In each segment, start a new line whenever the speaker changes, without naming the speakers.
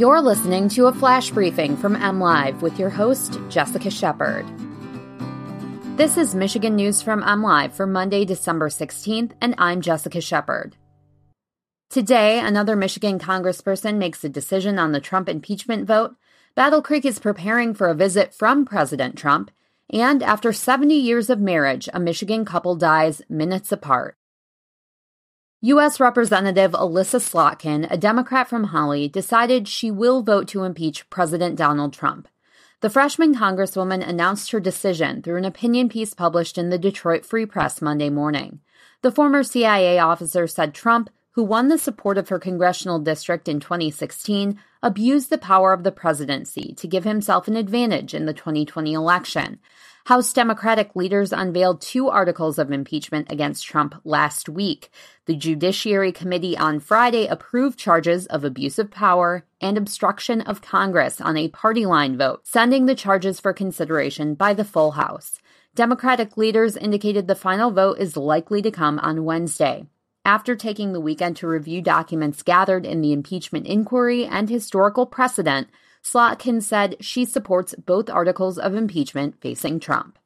You're listening to a flash briefing from MLive with your host, Jessica Shepard. This is Michigan News from MLive for Monday, December 16th, and I'm Jessica Shepard. Today, another Michigan congressperson makes a decision on the Trump impeachment vote. Battle Creek is preparing for a visit from President Trump, and after 70 years of marriage, a Michigan couple dies minutes apart. U.S. Representative Elissa Slotkin, a Democrat from Holly, decided she will vote to impeach President Donald Trump. The freshman congresswoman announced her decision through an opinion piece published in the Detroit Free Press Monday morning. The former CIA officer said Trump, who won the support of her congressional district in 2016, abused the power of the presidency to give himself an advantage in the 2020 election. House Democratic leaders unveiled two articles of impeachment against Trump last week. The Judiciary Committee on Friday approved charges of abuse of power and obstruction of Congress on a party line vote, sending the charges for consideration by the full House. Democratic leaders indicated the final vote is likely to come on Wednesday. After taking the weekend to review documents gathered in the impeachment inquiry and historical precedent, Slotkin said she supports both articles of impeachment facing Trump.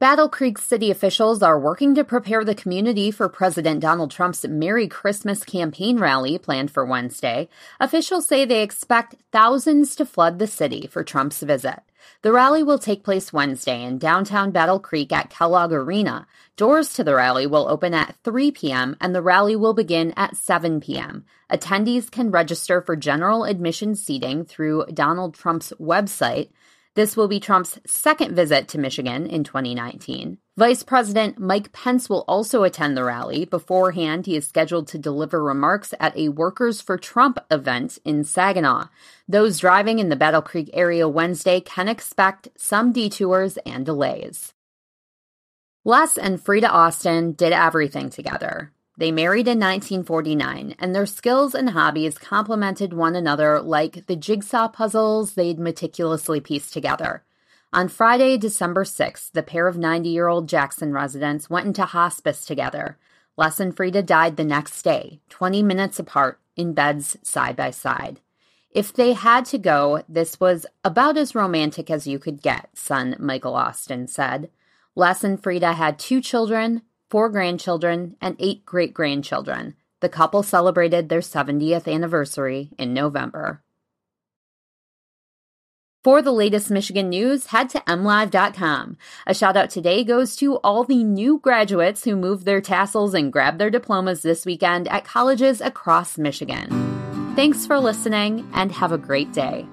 Battle Creek city officials are working to prepare the community for President Donald Trump's Merry Christmas campaign rally planned for Wednesday. Officials say they expect thousands to flood the city for Trump's visit. The rally will take place Wednesday in downtown Battle Creek at Kellogg Arena. Doors to the rally will open at 3 p.m. and the rally will begin at 7 p.m. Attendees can register for general admission seating through Donald Trump's website. This will be Trump's second visit to Michigan in 2019. Vice President Mike Pence will also attend the rally. Beforehand, he is scheduled to deliver remarks at a Workers for Trump event in Saginaw. Those driving in the Battle Creek area Wednesday can expect some detours and delays. Les and Frida Austin did everything together. They married in 1949, and their skills and hobbies complemented one another like the jigsaw puzzles they'd meticulously pieced together. On Friday, December 6th, the pair of 90 year old Jackson residents went into hospice together. Les and Frida died the next day, 20 minutes apart, in beds side by side. If they had to go, this was about as romantic as you could get, son Michael Austin said. Les and Frida had two children, four grandchildren, and eight great grandchildren. The couple celebrated their 70th anniversary in November. For the latest Michigan news, head to mlive.com. A shout out today goes to all the new graduates who moved their tassels and grabbed their diplomas this weekend at colleges across Michigan. Thanks for listening and have a great day.